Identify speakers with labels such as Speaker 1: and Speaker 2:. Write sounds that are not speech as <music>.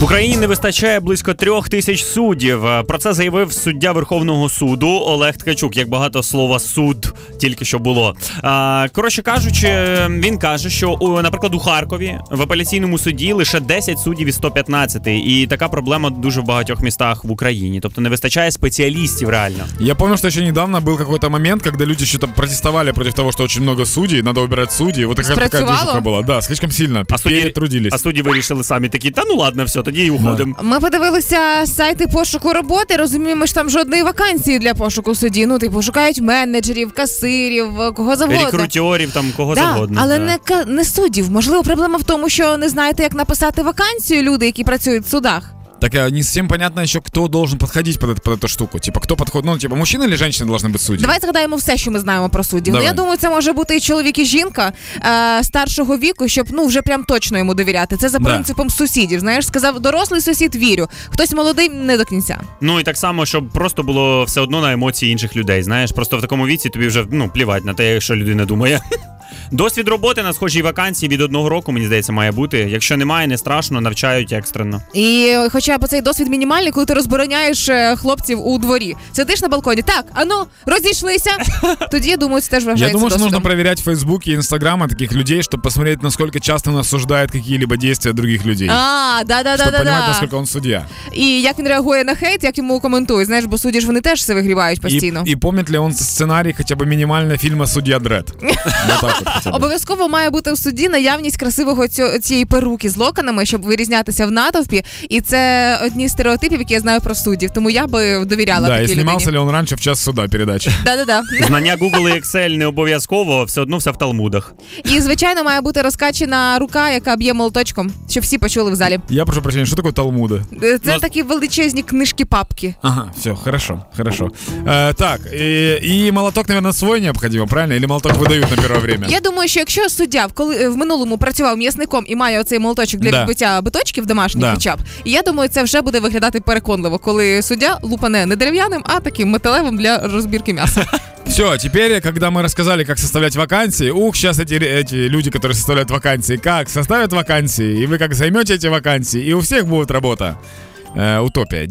Speaker 1: В Україні не вистачає близько трьох тисяч суддів. Е, Про це заявив суддя Верховного суду Олег Ткачук. Як багато слова суд тільки що було. А, Коротше кажучи, він каже, що у, наприклад, у Харкові в апеляційному суді лише 10 суддів із 115. І така проблема дуже в багатьох містах в Україні. Тобто не вистачає спеціалістів реально.
Speaker 2: Я помню, что еще недавно был какой-то момент, когда люди что-то протестовали против того, что очень много судей, надо убирать судей. Вот такая, такая
Speaker 3: Спрацювало?
Speaker 2: движуха была. Да, слишком сильно.
Speaker 1: А судді,
Speaker 2: трудились.
Speaker 1: а судді вирішили самі такі, та ну ладно, все, тоді і уходимо.
Speaker 3: Ми подивилися сайти пошуку роботи. Розуміємо, що там жодної вакансії для пошуку судді. Ну, типу, шукають менеджерів, касирів, кого завгодно.
Speaker 1: Рекрутерів, там кого
Speaker 3: Да,
Speaker 1: завгодно.
Speaker 3: але
Speaker 1: да.
Speaker 3: не ка- не суддів. Можливо, проблема в тому, що не знаєте, як написати вакансію люди, які працюють в судах.
Speaker 2: Так а, не совсем понятно еще, кто должен подходить под, это- под эту штуку. Типа, кто подходит, ну, типа, мужчина или женщина должны быть судьей?
Speaker 3: Давай згадаємо все, що ми знаємо про суддів. Ну,
Speaker 2: Давай.
Speaker 3: я думаю, це може бути і чоловік, і жінка е, старшого віку, щоб ну вже прям точно йому довіряти. Це за
Speaker 2: Да.
Speaker 3: принципом сусідів. Знаєш, сказав дорослий сусід, вірю. Хтось молодий не до кінця.
Speaker 1: Ну і так само, щоб просто було все одно на емоції інших людей. Знаєш, просто в такому віці тобі вже ну плівать на те, що людина думає. <laughs> Досвід роботи на схожій вакансії від одного року, мені здається, має бути. Якщо немає, не страшно, навчають екстрено.
Speaker 3: І хоча б цей досвід мінімальний, коли ти розбороняєш е, хлопців у дворі. Сидиш на балконі. Так, ану, розійшлися. <laughs> Тоді я думаю, це теж вважається
Speaker 2: Я думаю,
Speaker 3: досвідом.
Speaker 2: нужно проверять в и Инстаграма таких людей, чтобы посмотреть, насколько часто он осуждает какие-либо действия других людей.
Speaker 3: А, да, да, да, да,
Speaker 2: понимать,
Speaker 3: да.
Speaker 2: насколько он судья
Speaker 3: І як він реагує на хейт, як йому коментують. Знаєш, бо судді ж вони теж все вигрівають постійно.
Speaker 2: И, и помнит ли он сценарий хотя бы минимально фильма «Судья Дред»? Вот так вот хотя бы.
Speaker 3: Обов'язково має бути в суді наявність красивого цього, цієї перуки з локонами, щоб вирізнятися в натовпі. І це одні з стереотипів, які я знаю про суддів. Тому я би довіряла
Speaker 2: Да, и
Speaker 3: такій
Speaker 2: снимался
Speaker 3: людині.
Speaker 2: ли он раньше в час суда передачи?
Speaker 3: Да-да-да.
Speaker 1: Знання Google і Excel не обов'язково, все одно все в талмудах.
Speaker 3: І звичайно має бути розкачена рука, яка б'є молоточком, щоб всі почули в залі.
Speaker 2: Я прошу прощения, что такое Талмуды?
Speaker 3: Е, Це
Speaker 1: Ну,
Speaker 3: такі величезні книжки папки.
Speaker 2: Ага, все, хорошо, хорошо. Э, так, и, и молоток, наверное, свой необходимо, правильно? Или молоток выдают на первое время?
Speaker 3: Я думаю, що якщо суддя в коли в минулому працював м'ясником і має оцей молоточок для
Speaker 2: Да.
Speaker 3: відбиття биточків домашніх
Speaker 2: Да.
Speaker 3: хоча б, і я думаю, це вже буде виглядати переконливо, коли суддя лупане не дерев'яним, а таким металевим для розбірки м'яса. <laughs>
Speaker 2: Все, теперь, когда мы рассказали, как составлять вакансии, ух, сейчас эти, эти люди, которые составляют вакансии, как составят вакансии, и вы как займете эти вакансии, и у всех будет работа. Э, утопия.